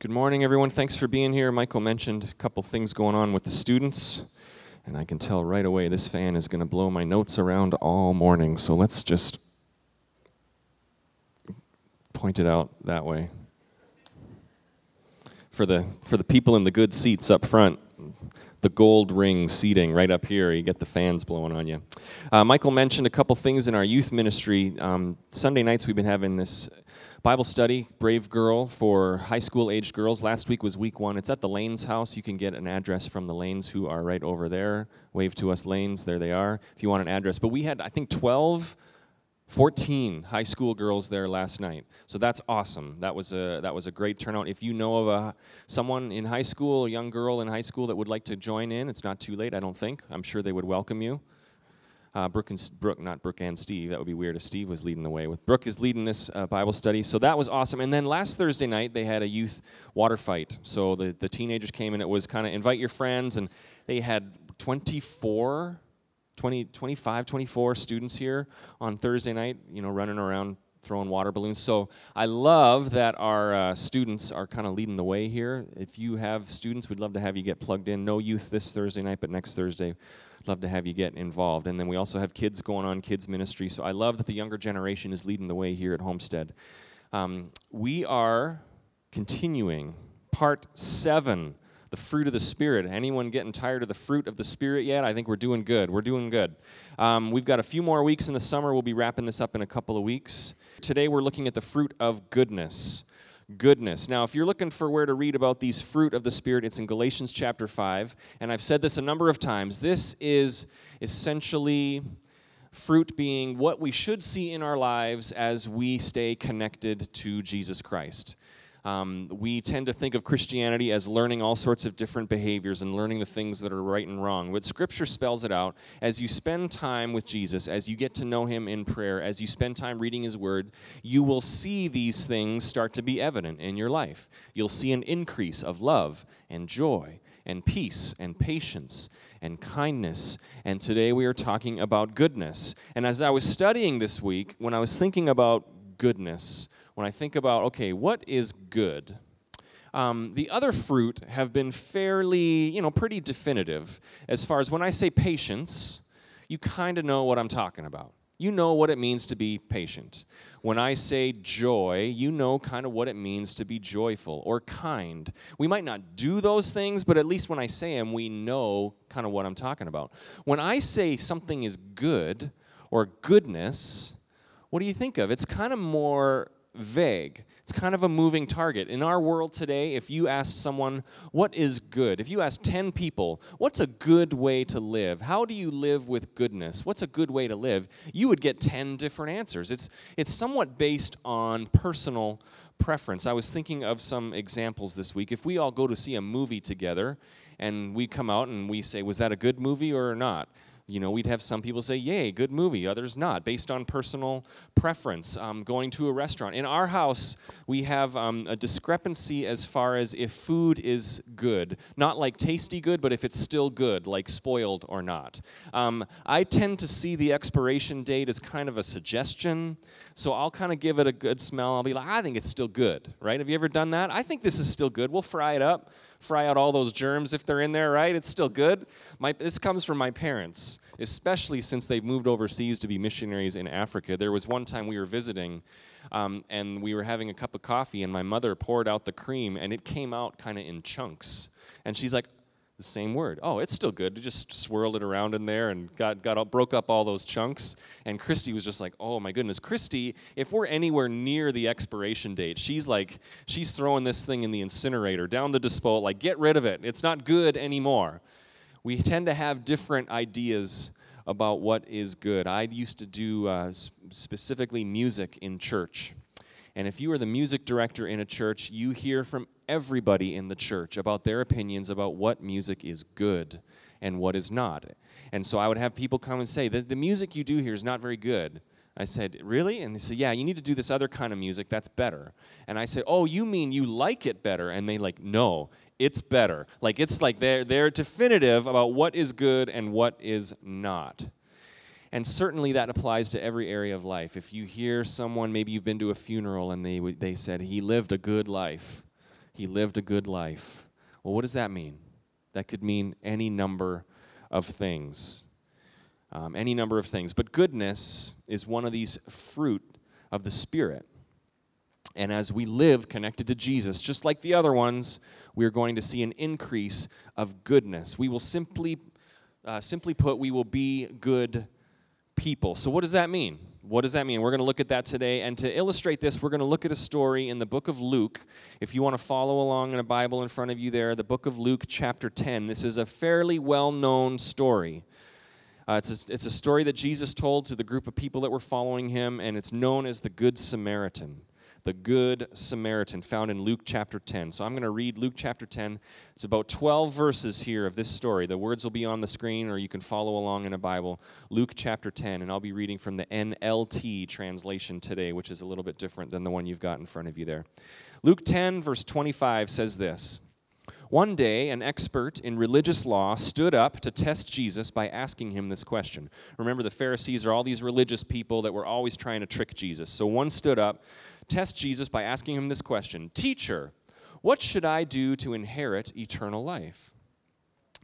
Good morning, everyone. Thanks for being here. Michael mentioned a couple things going on with the students, and I can tell right away this fan is going to blow my notes around all morning. So let's just point it out that way. For the, for the people in the good seats up front, the gold ring seating right up here. You get the fans blowing on you. Uh, Michael mentioned a couple things in our youth ministry. Um, Sunday nights, we've been having this Bible study, Brave Girl, for high school aged girls. Last week was week one. It's at the Lanes house. You can get an address from the Lanes who are right over there. Wave to us, Lanes. There they are, if you want an address. But we had, I think, 12. 14 high school girls there last night. So that's awesome. That was a that was a great turnout. If you know of a someone in high school, a young girl in high school that would like to join in, it's not too late, I don't think. I'm sure they would welcome you. Uh, Brooke and Brooke, not Brooke and Steve. That would be weird if Steve was leading the way. With Brooke is leading this uh, Bible study, so that was awesome. And then last Thursday night they had a youth water fight. So the the teenagers came and it was kind of invite your friends, and they had 24, 20, 25, 24 students here on Thursday night. You know, running around throwing water balloons. So I love that our uh, students are kind of leading the way here. If you have students, we'd love to have you get plugged in. No youth this Thursday night, but next Thursday love to have you get involved. And then we also have kids going on, kids ministry. So I love that the younger generation is leading the way here at Homestead. Um, we are continuing part seven the fruit of the Spirit. Anyone getting tired of the fruit of the Spirit yet? I think we're doing good. We're doing good. Um, we've got a few more weeks in the summer. We'll be wrapping this up in a couple of weeks. Today we're looking at the fruit of goodness goodness. Now, if you're looking for where to read about these fruit of the Spirit, it's in Galatians chapter 5. And I've said this a number of times. This is essentially fruit being what we should see in our lives as we stay connected to Jesus Christ. Um, we tend to think of Christianity as learning all sorts of different behaviors and learning the things that are right and wrong. But Scripture spells it out. As you spend time with Jesus, as you get to know Him in prayer, as you spend time reading His Word, you will see these things start to be evident in your life. You'll see an increase of love and joy and peace and patience and kindness. And today we are talking about goodness. And as I was studying this week, when I was thinking about goodness, when I think about, okay, what is good? Um, the other fruit have been fairly, you know, pretty definitive as far as when I say patience, you kind of know what I'm talking about. You know what it means to be patient. When I say joy, you know kind of what it means to be joyful or kind. We might not do those things, but at least when I say them, we know kind of what I'm talking about. When I say something is good or goodness, what do you think of? It's kind of more vague. It's kind of a moving target. In our world today, if you ask someone, what is good? If you ask 10 people, what's a good way to live? How do you live with goodness? What's a good way to live? You would get 10 different answers. It's, it's somewhat based on personal preference. I was thinking of some examples this week. If we all go to see a movie together and we come out and we say, was that a good movie or not? You know, we'd have some people say, yay, good movie, others not, based on personal preference. Um, going to a restaurant. In our house, we have um, a discrepancy as far as if food is good. Not like tasty good, but if it's still good, like spoiled or not. Um, I tend to see the expiration date as kind of a suggestion. So I'll kind of give it a good smell. I'll be like, I think it's still good, right? Have you ever done that? I think this is still good. We'll fry it up fry out all those germs if they're in there, right? It's still good. My, this comes from my parents, especially since they've moved overseas to be missionaries in Africa. There was one time we were visiting, um, and we were having a cup of coffee, and my mother poured out the cream, and it came out kind of in chunks. And she's like, the same word. Oh, it's still good. It just swirled it around in there and got, got all, broke up all those chunks. And Christy was just like, oh my goodness. Christy, if we're anywhere near the expiration date, she's like, she's throwing this thing in the incinerator, down the disposal, like, get rid of it. It's not good anymore. We tend to have different ideas about what is good. I used to do uh, specifically music in church. And if you are the music director in a church, you hear from everybody in the church about their opinions about what music is good and what is not. And so I would have people come and say, the, the music you do here is not very good. I said, Really? And they said, Yeah, you need to do this other kind of music that's better. And I said, Oh, you mean you like it better? And they like, No, it's better. Like it's like they're they're definitive about what is good and what is not. And certainly that applies to every area of life. If you hear someone, maybe you've been to a funeral and they, they said, he lived a good life, he lived a good life. Well, what does that mean? That could mean any number of things. Um, any number of things. But goodness is one of these fruit of the Spirit. And as we live connected to Jesus, just like the other ones, we are going to see an increase of goodness. We will simply, uh, simply put, we will be good people. So, what does that mean? What does that mean? We're going to look at that today. And to illustrate this, we're going to look at a story in the book of Luke. If you want to follow along in a Bible in front of you there, the book of Luke, chapter 10. This is a fairly well known story. Uh, it's, a, it's a story that Jesus told to the group of people that were following him, and it's known as the Good Samaritan the Good Samaritan, found in Luke chapter 10. So I'm going to read Luke chapter 10. It's about 12 verses here of this story. The words will be on the screen, or you can follow along in a Bible. Luke chapter 10, and I'll be reading from the NLT translation today, which is a little bit different than the one you've got in front of you there. Luke 10, verse 25 says this. One day, an expert in religious law stood up to test Jesus by asking him this question. Remember, the Pharisees are all these religious people that were always trying to trick Jesus. So one stood up test Jesus by asking him this question Teacher, what should I do to inherit eternal life?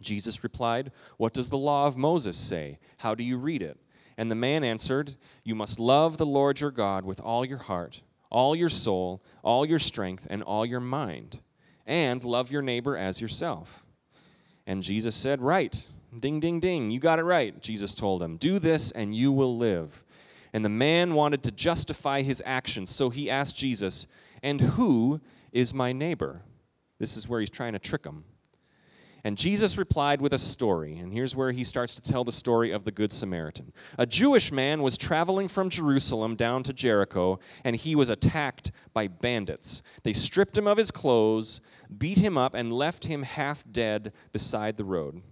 Jesus replied, What does the law of Moses say? How do you read it? And the man answered, You must love the Lord your God with all your heart, all your soul, all your strength, and all your mind, and love your neighbor as yourself. And Jesus said, Right. Ding, ding, ding. You got it right, Jesus told him. Do this and you will live. And the man wanted to justify his actions, so he asked Jesus, And who is my neighbor? This is where he's trying to trick him. And Jesus replied with a story. And here's where he starts to tell the story of the Good Samaritan. A Jewish man was traveling from Jerusalem down to Jericho, and he was attacked by bandits. They stripped him of his clothes, beat him up, and left him half dead beside the road.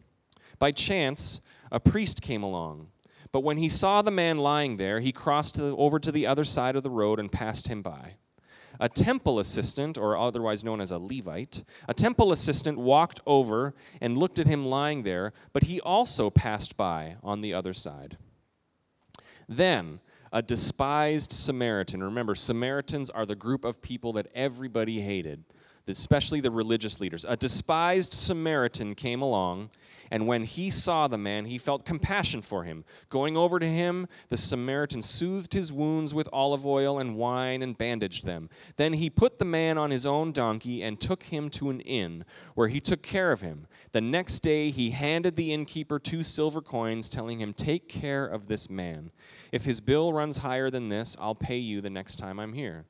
By chance, a priest came along. But when he saw the man lying there, he crossed over to the other side of the road and passed him by. A temple assistant, or otherwise known as a Levite, a temple assistant walked over and looked at him lying there, but he also passed by on the other side. Then a despised Samaritan, remember, Samaritans are the group of people that everybody hated especially the religious leaders. A despised Samaritan came along, and when he saw the man, he felt compassion for him. Going over to him, the Samaritan soothed his wounds with olive oil and wine and bandaged them. Then he put the man on his own donkey and took him to an inn, where he took care of him. The next day he handed the innkeeper two silver coins, telling him, Take care of this man. If his bill runs higher than this, I'll pay you the next time I'm here.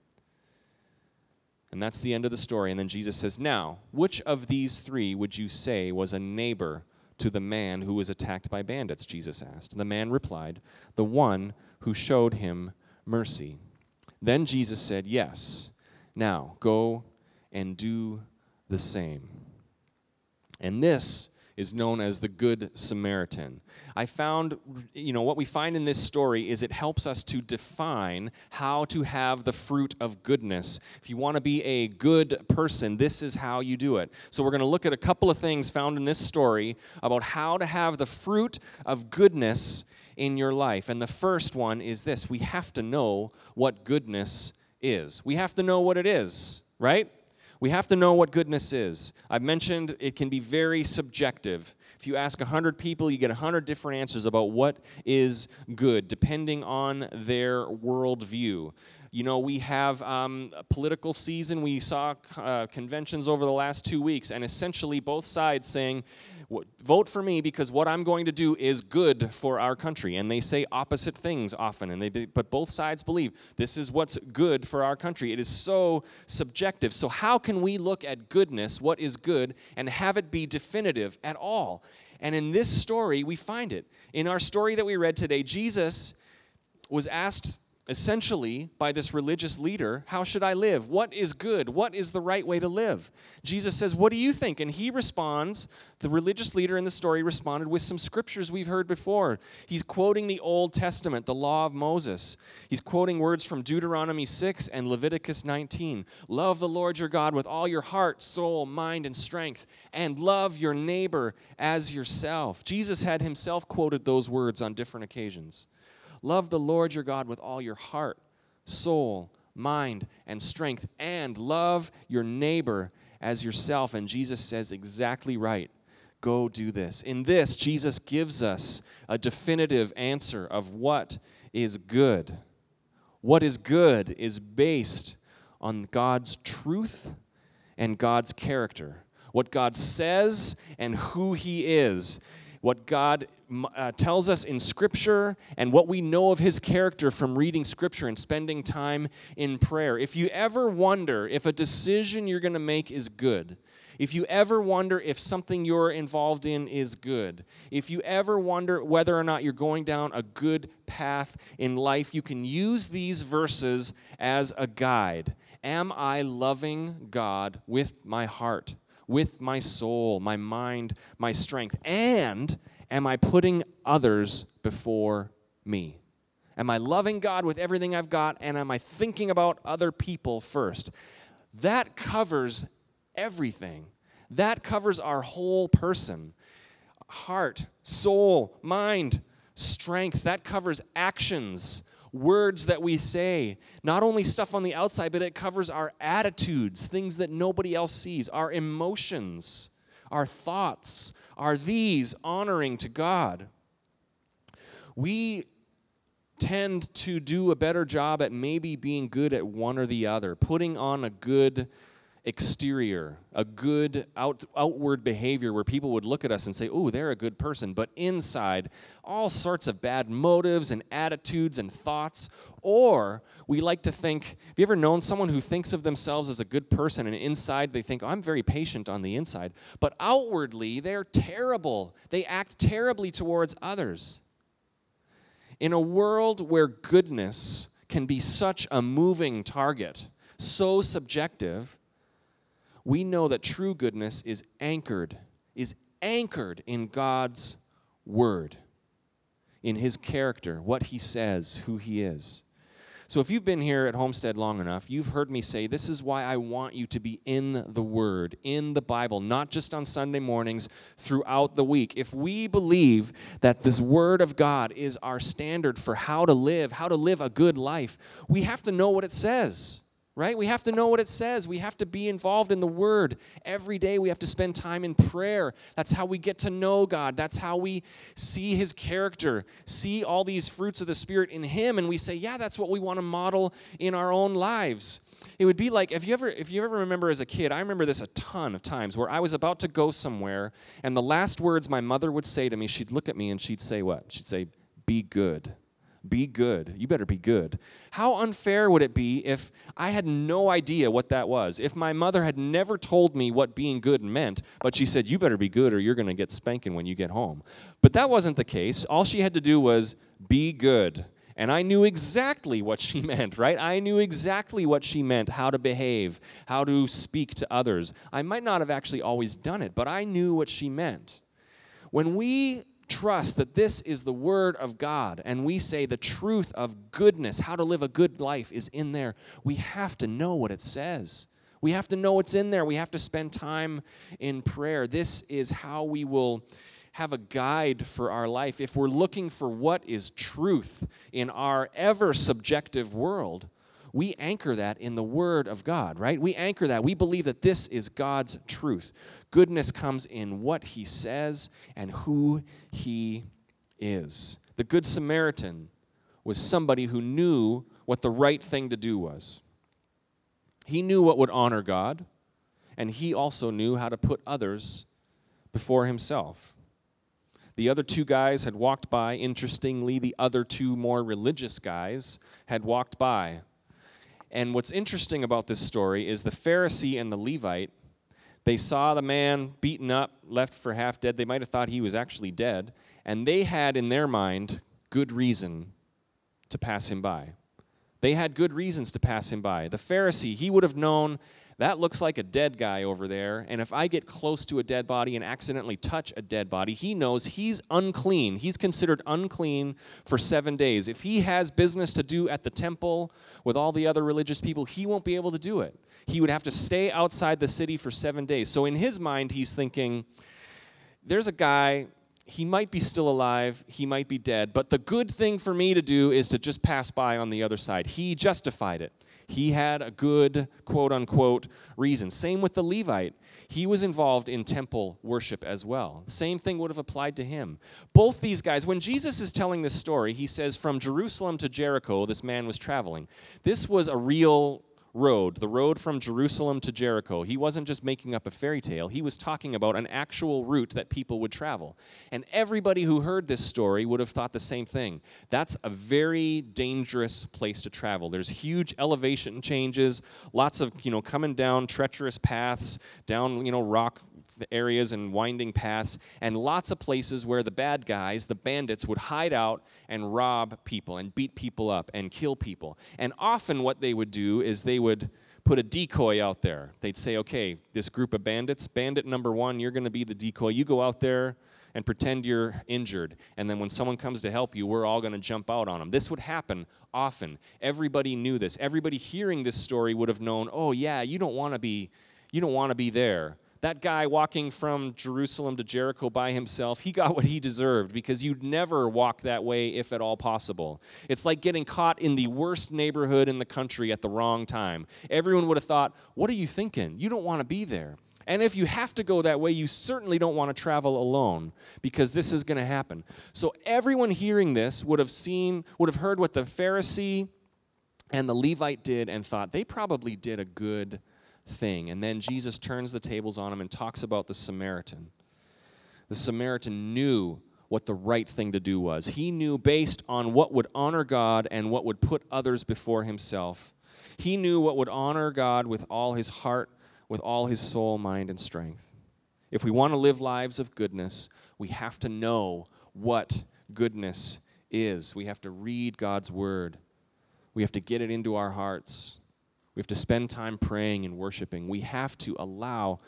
And that's the end of the story. And then Jesus says, Now, which of these three would you say was a neighbor to the man who was attacked by bandits? Jesus asked. And The man replied, The one who showed him mercy. Then Jesus said, Yes. Now, go and do the same. And this is known as the Good Samaritan. I found, you know, what we find in this story is it helps us to define how to have the fruit of goodness. If you want to be a good person, this is how you do it. So we're going to look at a couple of things found in this story about how to have the fruit of goodness in your life. And the first one is this we have to know what goodness is. We have to know what it is, right? We have to know what goodness is. I've mentioned it can be very subjective. If you ask 100 people, you get 100 different answers about what is good, depending on their worldview. You know, we have um, a political season. We saw uh, conventions over the last two weeks, and essentially both sides saying, vote for me because what I'm going to do is good for our country. And they say opposite things often, and they, but both sides believe this is what's good for our country. It is so subjective. So, how can we look at goodness, what is good, and have it be definitive at all? And in this story, we find it. In our story that we read today, Jesus was asked essentially by this religious leader how should I live? What is good? What is the right way to live? Jesus says, What do you think? And he responds, the religious leader in the story responded with some scriptures we've heard before. He's quoting the Old Testament, the law of Moses. He's quoting words from Deuteronomy 6 and Leviticus 19. Love the Lord your God with all your heart, soul, mind, and strength, and love your neighbor as yourself. Jesus had himself quoted those words on different occasions. Love the Lord your God with all your heart, soul, mind, and strength, and love your neighbor as yourself. And Jesus says, exactly right. Go do this. In this, Jesus gives us a definitive answer of what is good. What is good is based on God's truth and God's character. What God says and who He is. What God uh, tells us in Scripture and what we know of His character from reading Scripture and spending time in prayer. If you ever wonder if a decision you're going to make is good, if you ever wonder if something you're involved in is good, if you ever wonder whether or not you're going down a good path in life, you can use these verses as a guide. Am I loving God with my heart, with my soul, my mind, my strength? And am I putting others before me? Am I loving God with everything I've got? And am I thinking about other people first? That covers everything. That covers our whole person heart, soul, mind, strength. That covers actions, words that we say. Not only stuff on the outside, but it covers our attitudes, things that nobody else sees, our emotions, our thoughts. Are these honoring to God? We tend to do a better job at maybe being good at one or the other, putting on a good exterior, a good out, outward behavior where people would look at us and say, oh, they're a good person. But inside, all sorts of bad motives and attitudes and thoughts. Or we like to think, have you ever known someone who thinks of themselves as a good person and inside they think, oh, I'm very patient on the inside. But outwardly, they're terrible. They act terribly towards others. In a world where goodness can be such a moving target, so subjective, we know that true goodness is anchored, is anchored in God's word, in his character, what he says, who he is. So, if you've been here at Homestead long enough, you've heard me say this is why I want you to be in the Word, in the Bible, not just on Sunday mornings, throughout the week. If we believe that this Word of God is our standard for how to live, how to live a good life, we have to know what it says right? We have to know what it says. We have to be involved in the Word. Every day we have to spend time in prayer. That's how we get to know God. That's how we see His character, see all these fruits of the Spirit in Him, and we say, yeah, that's what we want to model in our own lives. It would be like if you ever if you ever remember as a kid, I remember this a ton of times where I was about to go somewhere and the last words my mother would say to me, she'd look at me and she'd say what? She'd say, "Be good." Be good. You better be good. How unfair would it be if I had no idea what that was? If my mother had never told me what being good meant, but she said, You better be good or you're going to get spanking when you get home. But that wasn't the case. All she had to do was be good. And I knew exactly what she meant, right? I knew exactly what she meant, how to behave, how to speak to others. I might not have actually always done it, but I knew what she meant. When we trust that this is the Word of God and we say the truth of goodness, how to live a good life, is in there, we have to know what it says. We have to know what's in there. We have to spend time in prayer. This is how we will have a guide for our life. If we're looking for what is truth in our ever subjective world, we anchor that in the Word of God, right? We anchor that. We believe that this is God's truth. Goodness comes in what He says and who He is. The Good Samaritan was somebody who knew what the right thing to do was. He knew what would honor God, and he also knew how to put others before himself. The other two guys had walked by. Interestingly, the other two more religious guys had walked by. And what's interesting about this story is the Pharisee and the Levite, they saw the man beaten up, left for half dead. They might have thought he was actually dead. And they had in their mind good reason to pass him by. They had good reasons to pass him by. The Pharisee, he would have known that looks like a dead guy over there. And if I get close to a dead body and accidentally touch a dead body, he knows he's unclean. He's considered unclean for seven days. If he has business to do at the temple with all the other religious people, he won't be able to do it. He would have to stay outside the city for seven days. So in his mind, he's thinking, there's a guy he might be still alive, he might be dead, but the good thing for me to do is to just pass by on the other side. He justified it. He had a good, quote unquote, reason. Same with the Levite. He was involved in temple worship as well. Same thing would have applied to him. Both these guys, when Jesus is telling this story, he says, From Jerusalem to Jericho, this man was traveling. This was a real road, the road from Jerusalem to Jericho. He wasn't just making up a fairy tale, he was talking about an actual route that people would travel. And everybody who heard this story would have thought the same thing. That's a very dangerous place to travel. There's huge elevation changes, lots of, you know, coming down treacherous paths, down, you know, rock areas and winding paths, and lots of places where the bad guys, the bandits, would hide out and rob people and beat people up and kill people. And often, what they would do is they would put a decoy out there. They'd say, okay, this group of bandits, bandit number one, you're going to be the decoy. You go out there and pretend you're injured. And then when someone comes to help you, we're all going to jump out on them. This would happen often. Everybody knew this. Everybody hearing this story would have known, oh, yeah, you don't want to be. You don't want to be there that guy walking from Jerusalem to Jericho by himself, he got what he deserved because you'd never walk that way if at all possible. It's like getting caught in the worst neighborhood in the country at the wrong time. Everyone would have thought, What are you thinking? You don't want to be there. And if you have to go that way, you certainly don't want to travel alone because this is going to happen. So everyone hearing this would have seen, would have heard what the Pharisee and the Levite did and thought they probably did a good thing. And then Jesus turns the tables on him and talks about the Samaritan. The Samaritan knew what the right thing to do was. He knew based on what would honor God and what would put others before himself. He knew what would honor God with all his heart, with all his soul, mind, and strength. If we want to live lives of goodness, we have to know what goodness is. We have to read God's word. We have to get it into our hearts. We have to spend time praying and worshiping. We have to allow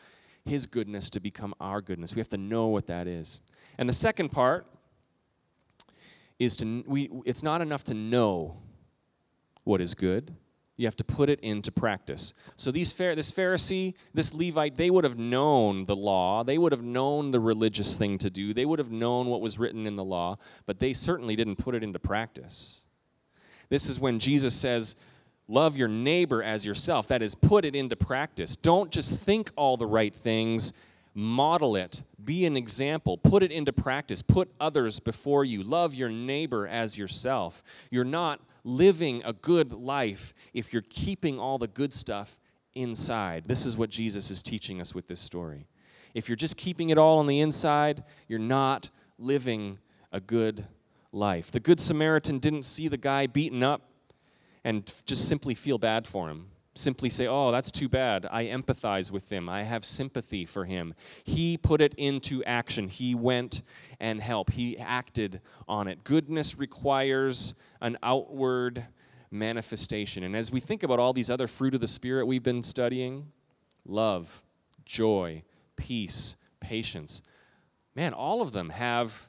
His goodness to become our goodness. We have to know what that is. And the second part is to, we, it's not enough to know what is good. You have to put it into practice. So these this Pharisee, this Levite, they would have known the law. They would have known the religious thing to do. They would have known what was written in the law, but they certainly didn't put it into practice. This is when Jesus says, Love your neighbor as yourself. That is, put it into practice. Don't just think all the right things, model it. Be an example. Put it into practice. Put others before you. Love your neighbor as yourself. You're not living a good life if you're keeping all the good stuff inside. This is what Jesus is teaching us with this story. If you're just keeping it all on the inside, you're not living a good life. The Good Samaritan didn't see the guy beaten up and just simply feel bad for him. Simply say, Oh, that's too bad. I empathize with him. I have sympathy for him. He put it into action. He went and helped. He acted on it. Goodness requires an outward manifestation. And as we think about all these other fruit of the Spirit we've been studying love, joy, peace, patience man, all of them have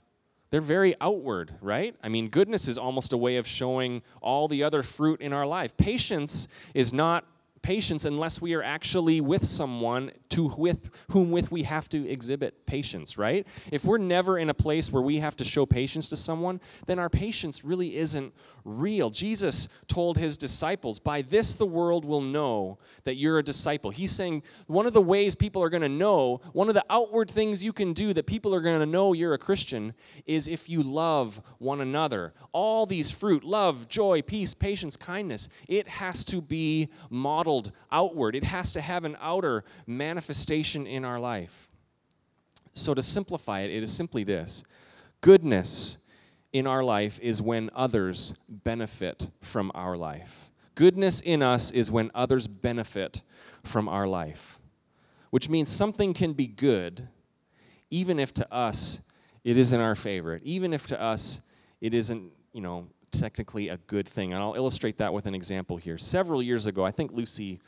they're very outward, right? I mean, goodness is almost a way of showing all the other fruit in our life. Patience is not patience unless we are actually with someone to with whom with we have to exhibit patience, right? If we're never in a place where we have to show patience to someone, then our patience really isn't real. Jesus told his disciples, By this the world will know that you're a disciple. He's saying one of the ways people are going to know, one of the outward things you can do that people are going to know you're a Christian is if you love one another. All these fruit love, joy, peace, patience, kindness it has to be modeled outward, it has to have an outer manifestation in our life. So, to simplify it, it is simply this goodness in our life is when others benefit from our life. Goodness in us is when others benefit from our life, which means something can be good even if to us it isn't our favorite, even if to us it isn't, you know, technically a good thing. And I'll illustrate that with an example here. Several years ago, I think Lucy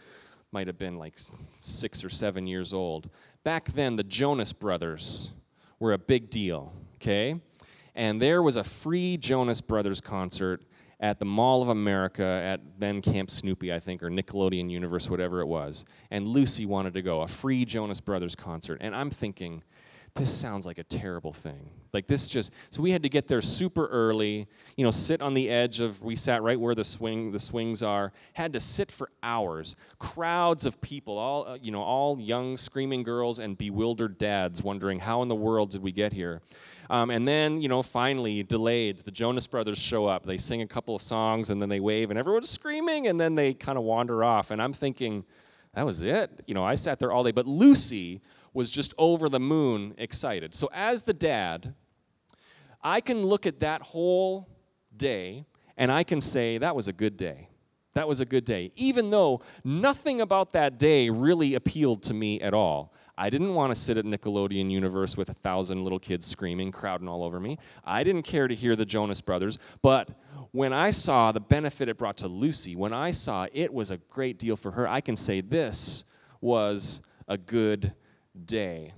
might have been like six or seven years old. Back then, the Jonas Brothers were a big deal, okay? And there was a free Jonas Brothers concert at the Mall of America at then Camp Snoopy, I think, or Nickelodeon Universe, whatever it was. And Lucy wanted to go, a free Jonas Brothers concert. And I'm thinking, this sounds like a terrible thing. Like this just so we had to get there super early, you know, sit on the edge of we sat right where the swing the swings are, had to sit for hours. Crowds of people, all uh, you know, all young screaming girls and bewildered dads wondering how in the world did we get here. Um, and then, you know, finally, delayed, the Jonas Brothers show up. They sing a couple of songs and then they wave, and everyone's screaming, and then they kind of wander off. And I'm thinking, that was it. You know, I sat there all day. But Lucy was just over the moon excited. So, as the dad, I can look at that whole day and I can say, that was a good day. That was a good day. Even though nothing about that day really appealed to me at all. I didn't want to sit at Nickelodeon Universe with a thousand little kids screaming, crowding all over me. I didn't care to hear the Jonas Brothers. But when I saw the benefit it brought to Lucy, when I saw it was a great deal for her, I can say this was a good day.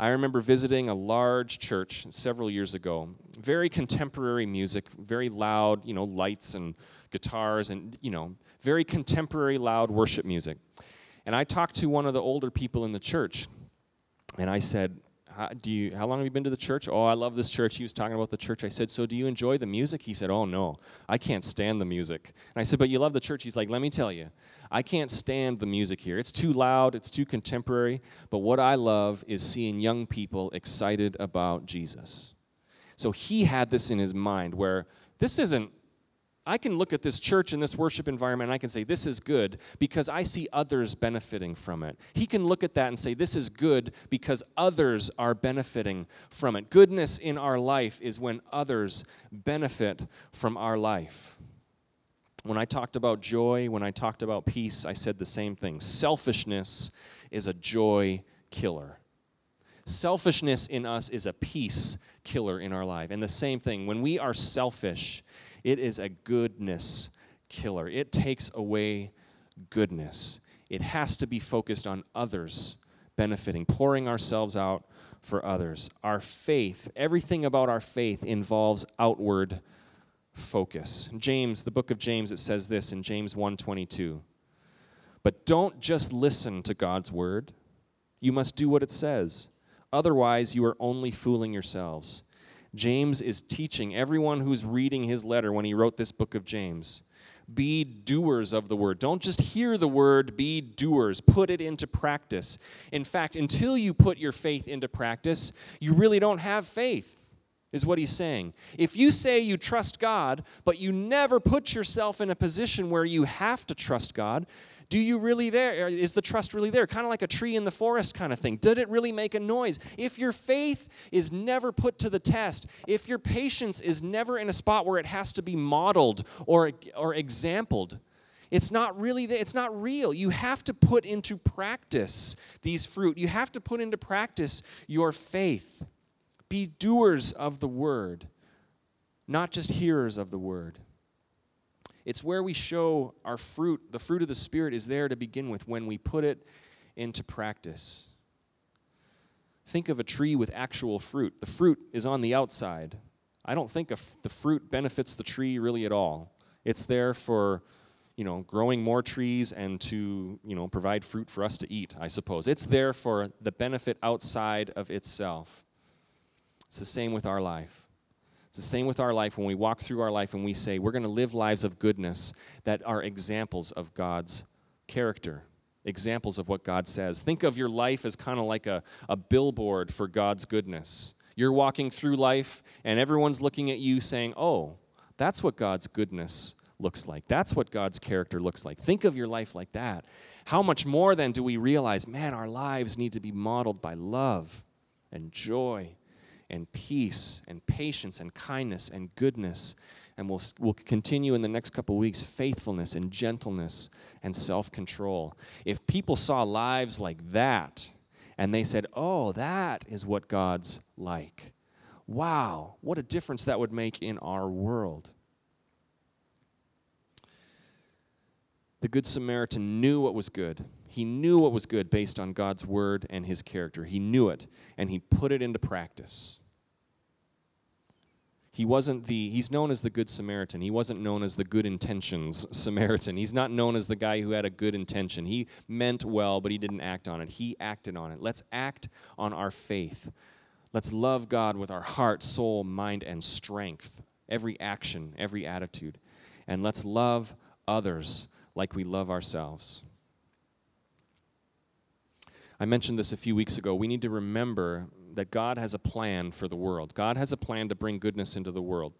I remember visiting a large church several years ago. Very contemporary music, very loud, you know, lights and guitars and, you know, very contemporary loud worship music. And I talked to one of the older people in the church and I said, how, do you, how long have you been to the church? Oh, I love this church. He was talking about the church. I said, So do you enjoy the music? He said, Oh, no, I can't stand the music. And I said, But you love the church? He's like, Let me tell you, I can't stand the music here. It's too loud, it's too contemporary. But what I love is seeing young people excited about Jesus. So he had this in his mind where this isn't I can look at this church and this worship environment and I can say, this is good because I see others benefiting from it. He can look at that and say, this is good because others are benefiting from it. Goodness in our life is when others benefit from our life. When I talked about joy, when I talked about peace, I said the same thing. Selfishness is a joy killer. Selfishness in us is a peace killer in our life. And the same thing, when we are selfish, it is a goodness killer. It takes away goodness. It has to be focused on others benefiting, pouring ourselves out for others. Our faith, everything about our faith involves outward focus. James, the book of James, it says this in James 1:22. But don't just listen to God's word. You must do what it says. Otherwise, you are only fooling yourselves. James is teaching everyone who's reading his letter when he wrote this book of James. Be doers of the word. Don't just hear the word, be doers. Put it into practice. In fact, until you put your faith into practice, you really don't have faith, is what he's saying. If you say you trust God, but you never put yourself in a position where you have to trust God, do you really there? Is the trust really there? Kind of like a tree in the forest kind of thing. Did it really make a noise? If your faith is never put to the test, if your patience is never in a spot where it has to be modeled or, or exampled, it's not really it's not real you have to put into practice these fruit you have to put into practice your faith be doers of the word not just hearers of the word it's where we show our fruit. The fruit of the Spirit is there to begin with when we put it into practice. Think of a tree with actual fruit. The fruit is on the outside. I don't think the fruit benefits the tree really at all. It's there for, you know, growing more trees and to, you know, provide fruit for us to eat, I suppose. It's there for the benefit outside of itself. It's the same with our life. It's the same with our life when we walk through our life and we say we're going to live lives of goodness that are examples of God's character, examples of what God says. Think of your life as kind of like a, a billboard for God's goodness. You're walking through life and everyone's looking at you saying, oh, that's what God's goodness looks like. That's what God's character looks like. Think of your life like that. How much more then do we realize, man, our lives need to be modeled by love and joy and peace and patience and kindness and goodness. And we'll, we'll continue in the next couple weeks faithfulness and gentleness and self control. If people saw lives like that and they said, oh, that is what God's like, wow, what a difference that would make in our world. The Good Samaritan knew what was good. He knew what was good based on God's word and his character. He knew it, and he put it into practice. He wasn't the, he's known as the Good Samaritan. He wasn't known as the good intentions Samaritan. He's not known as the guy who had a good intention. He meant well, but he didn't act on it. He acted on it. Let's act on our faith. Let's love God with our heart, soul, mind, and strength, every action, every attitude. And let's love others like we love ourselves. I mentioned this a few weeks ago. We need to remember that God has a plan for the world. God has a plan to bring goodness into the world.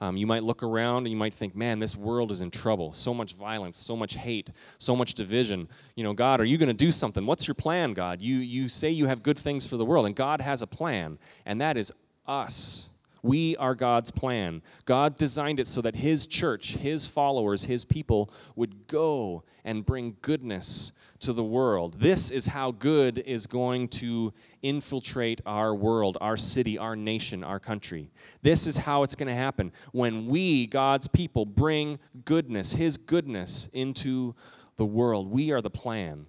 Um, you might look around and you might think, man, this world is in trouble. So much violence, so much hate, so much division. You know, God, are you going to do something? What's your plan, God? You, you say you have good things for the world, and God has a plan, and that is us. We are God's plan. God designed it so that His church, His followers, His people would go and bring goodness to the world. This is how good is going to infiltrate our world, our city, our nation, our country. This is how it's going to happen when we, God's people, bring goodness, His goodness, into the world. We are the plan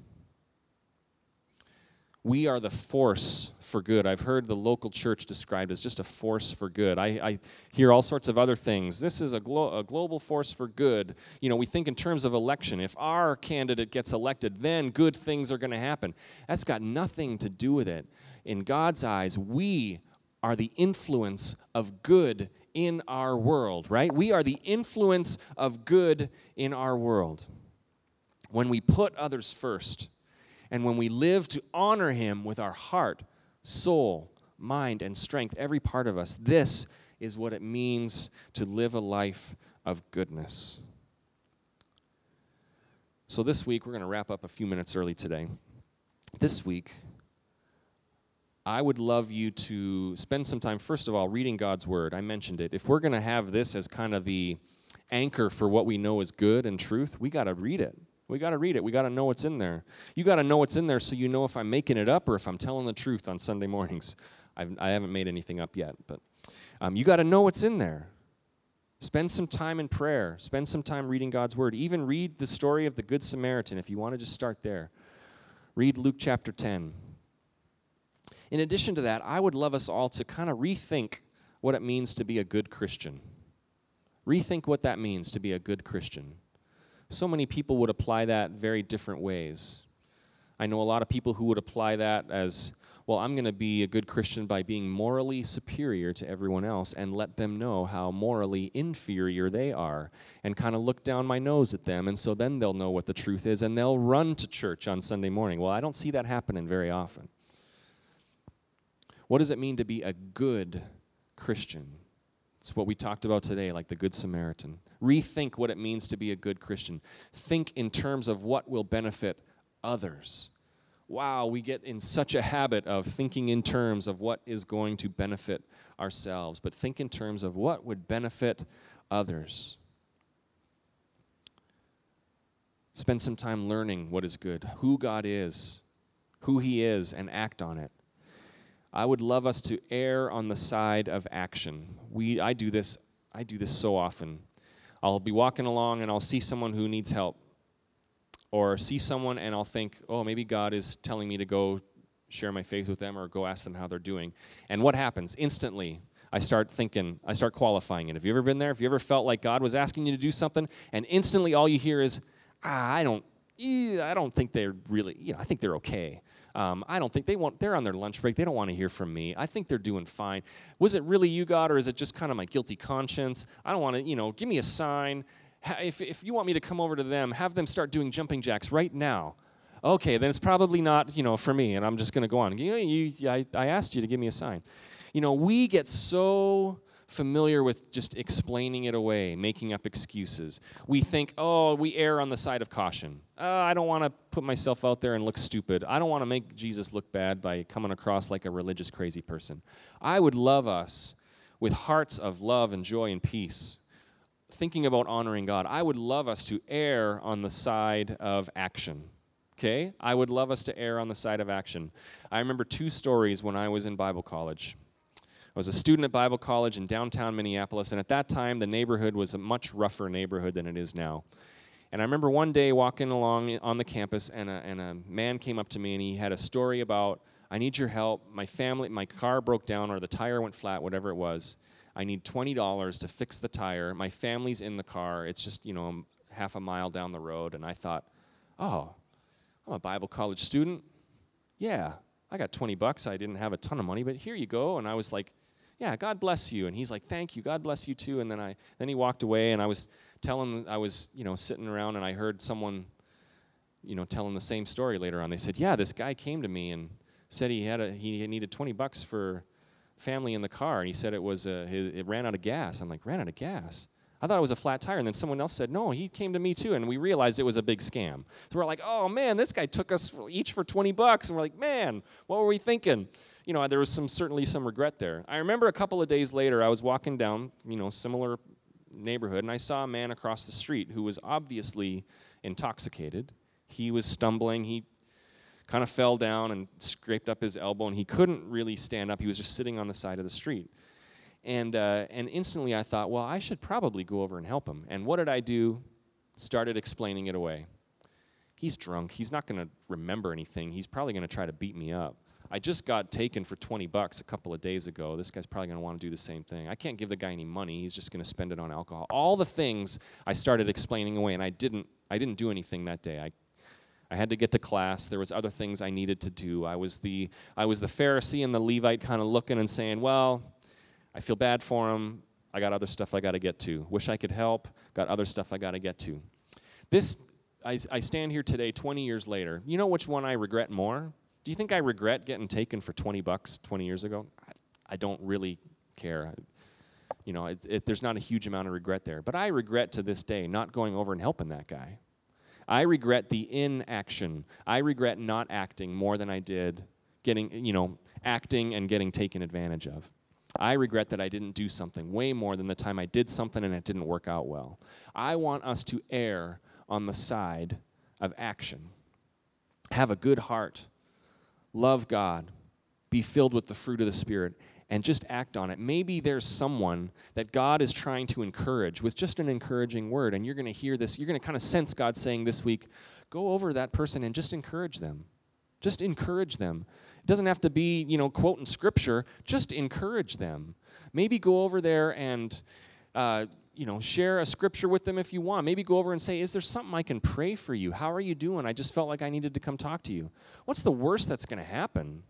we are the force for good. I've heard the local church described as just a force for good. I, I hear all sorts of other things. This is a, glo- a, global force for good. You know, we think in terms of election. If our candidate gets elected, then good things are going to happen. That's got nothing to do with it. In God's eyes, we are the influence of good in our world, right? We are the influence of good in our world. When we put others first, and when we live to honor Him with our heart, soul, mind, and strength, every part of us, this is what it means to live a life of goodness. So, this week, we're going to wrap up a few minutes early today. This week, I would love you to spend some time, first of all, reading God's Word. I mentioned it. If we're going to have this as kind of the anchor for what we know is good and truth, we got to read it. We got to read it. We got to know what's in there. You got to know what's in there so you know if I'm making it up or if I'm telling the truth on Sunday mornings. I've, I have not made anything up yet, but um, you got to know what's in there. Spend some time in prayer. Spend some time reading God's Word. Even read the story of the Good Samaritan if you want to just start there. Read Luke chapter 10. In addition to that, I would love us all to kind of rethink what it means to be a good Christian. Rethink what that means to be a good Christian so many people would apply that very different ways. I know a lot of people who would apply that as, well, I'm going to be a good Christian by being morally superior to everyone else and let them know how morally inferior they are and kind of look down my nose at them. And so then they'll know what the truth is and they'll run to church on Sunday morning. Well, I don't see that happening very often. What does it mean to be a good Christian? It's what we talked about today, like the Good Samaritan. Rethink what it means to be a good Christian. Think in terms of what will benefit others. Wow, we get in such a habit of thinking in terms of what is going to benefit ourselves, but think in terms of what would benefit others. Spend some time learning what is good, who God is, who He is, and act on it. I would love us to err on the side of action. We, I do this, I do this so often. I'll be walking along and I'll see someone who needs help, or see someone and I'll think, oh, maybe God is telling me to go share my faith with them or go ask them how they're doing. And what happens? Instantly, I start thinking, I start qualifying it. Have you ever been there? Have you ever felt like God was asking you to do something, and instantly all you hear is, ah, I don't, I don't think they're really, you know, I think they're okay. Um, I don't think they want, they're on their lunch break. They don't want to hear from me. I think they're doing fine. Was it really you, God, or is it just kind of my guilty conscience? I don't want to, you know, give me a sign. If, if you want me to come over to them, have them start doing jumping jacks right now. Okay, then it's probably not, you know, for me, and I'm just going to go on. You, you, I, I asked you to give me a sign. You know, we get so familiar with just explaining it away, making up excuses. We think, oh, we err on the side of caution. Oh, I don't want to put myself out there and look stupid. I don't want to make Jesus look bad by coming across like a religious crazy person. I would love us with hearts of love and joy and peace, thinking about honoring God. I would love us to err on the side of action. Okay? I would love us to err on the side of action. I remember two stories when I was in Bible college. Was a student at Bible college in downtown Minneapolis, and at that time, the neighborhood was a much rougher neighborhood than it is now. And I remember one day walking along on the campus, and a, and a man came up to me, and he had a story about, I need your help. My family, my car broke down, or the tire went flat, whatever it was. I need $20 to fix the tire. My family's in the car. It's just, you know, half a mile down the road. And I thought, oh, I'm a Bible college student. Yeah, I got 20 bucks. I didn't have a ton of money, but here you go. And I was like, yeah, God bless you. And he's like, thank you. God bless you too. And then I then he walked away and I was telling I was, you know, sitting around and I heard someone, you know, telling the same story later on. They said, Yeah, this guy came to me and said he had a he needed 20 bucks for family in the car. And he said it was a, it ran out of gas. I'm like, ran out of gas? I thought it was a flat tire. And then someone else said, no, he came to me too. And we realized it was a big scam. So we're like, oh man, this guy took us each for 20 bucks. And we're like, man, what were we thinking? You know, there was some certainly some regret there. I remember a couple of days later, I was walking down, you know, similar neighborhood, and I saw a man across the street who was obviously intoxicated. He was stumbling. He kind of fell down and scraped up his elbow, and he couldn't really stand up. He was just sitting on the side of the street. And, uh, and instantly I thought, well, I should probably go over and help him. And what did I do? Started explaining it away. He's drunk. He's not going to remember anything. He's probably going to try to beat me up. I just got taken for 20 bucks a couple of days ago. This guy's probably going to want to do the same thing. I can't give the guy any money. He's just going to spend it on alcohol. All the things I started explaining away and I didn't I didn't do anything that day. I I had to get to class. There was other things I needed to do. I was the I was the Pharisee and the Levite kind of looking and saying, "Well, I feel bad for him. I got other stuff I got to get to. Wish I could help. Got other stuff I got to get to. This, I, I stand here today, 20 years later. You know which one I regret more? Do you think I regret getting taken for 20 bucks 20 years ago? I, I don't really care. You know, it, it, there's not a huge amount of regret there. But I regret to this day not going over and helping that guy. I regret the inaction. I regret not acting more than I did getting, you know, acting and getting taken advantage of. I regret that I didn't do something way more than the time I did something and it didn't work out well. I want us to err on the side of action. Have a good heart, love God, be filled with the fruit of the Spirit, and just act on it. Maybe there's someone that God is trying to encourage with just an encouraging word, and you're going to hear this. You're going to kind of sense God saying this week, go over that person and just encourage them. Just encourage them. It doesn't have to be, you know, quoting scripture. Just encourage them. Maybe go over there and, uh, you know, share a scripture with them if you want. Maybe go over and say, Is there something I can pray for you? How are you doing? I just felt like I needed to come talk to you. What's the worst that's going to happen?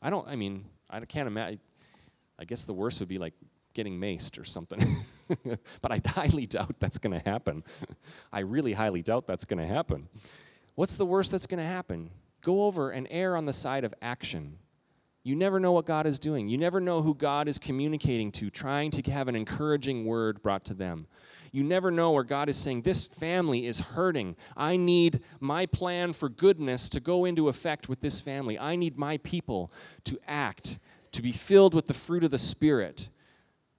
I don't, I mean, I can't imagine. I guess the worst would be like getting maced or something. but I highly doubt that's going to happen. I really highly doubt that's going to happen. What's the worst that's going to happen? Go over and err on the side of action. You never know what God is doing. You never know who God is communicating to, trying to have an encouraging word brought to them. You never know where God is saying, This family is hurting. I need my plan for goodness to go into effect with this family. I need my people to act, to be filled with the fruit of the Spirit,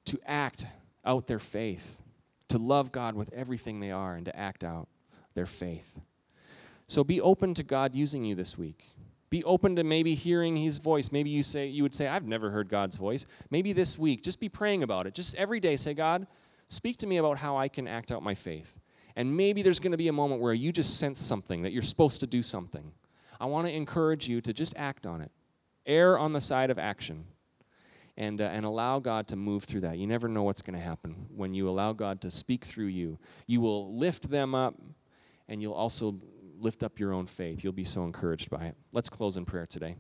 to act out their faith, to love God with everything they are, and to act out their faith. So be open to God using you this week. Be open to maybe hearing his voice. Maybe you say you would say I've never heard God's voice. Maybe this week just be praying about it. Just every day say God, speak to me about how I can act out my faith. And maybe there's going to be a moment where you just sense something that you're supposed to do something. I want to encourage you to just act on it. Err on the side of action and, uh, and allow God to move through that. You never know what's going to happen when you allow God to speak through you. You will lift them up, and you'll also lift up your own faith. You'll be so encouraged by it. Let's close in prayer today.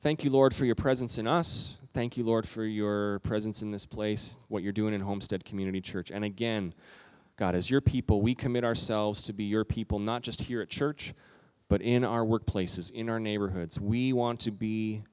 Thank you, Lord, for your presence in us. Thank you, Lord, for your presence in this place, what you're doing in Homestead Community Church. And again, God, as your people, we commit ourselves to be your people, not just here at church, but in our workplaces, in our neighborhoods. We want to be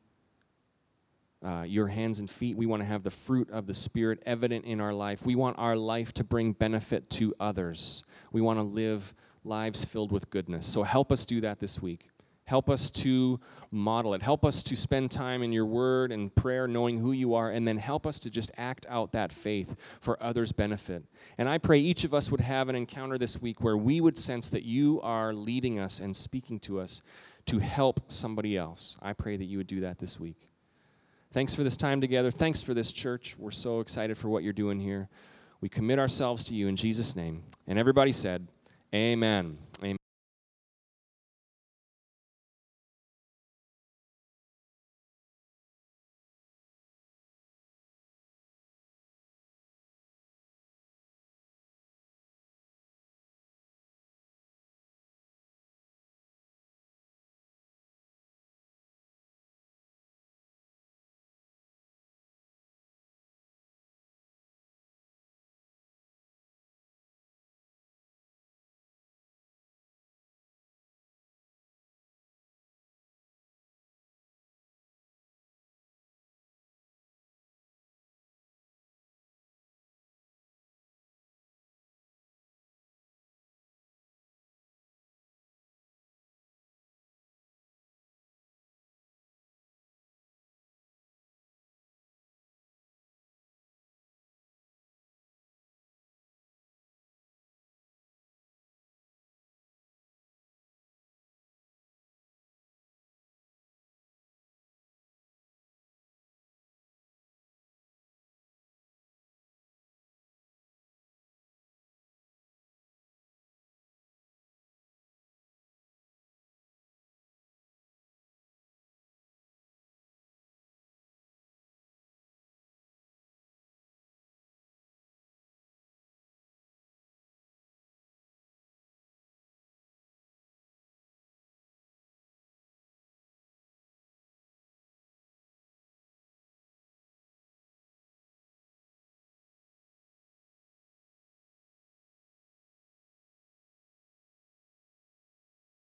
uh, your hands and feet. We want to have the fruit of the Spirit evident in our life. We want our life to bring benefit to others. We want to live lives filled with goodness. So help us do that this week. Help us to model it. Help us to spend time in your word and prayer, knowing who you are, and then help us to just act out that faith for others' benefit. And I pray each of us would have an encounter this week where we would sense that you are leading us and speaking to us to help somebody else. I pray that you would do that this week. Thanks for this time together. Thanks for this church. We're so excited for what you're doing here. We commit ourselves to you in Jesus' name. And everybody said, Amen.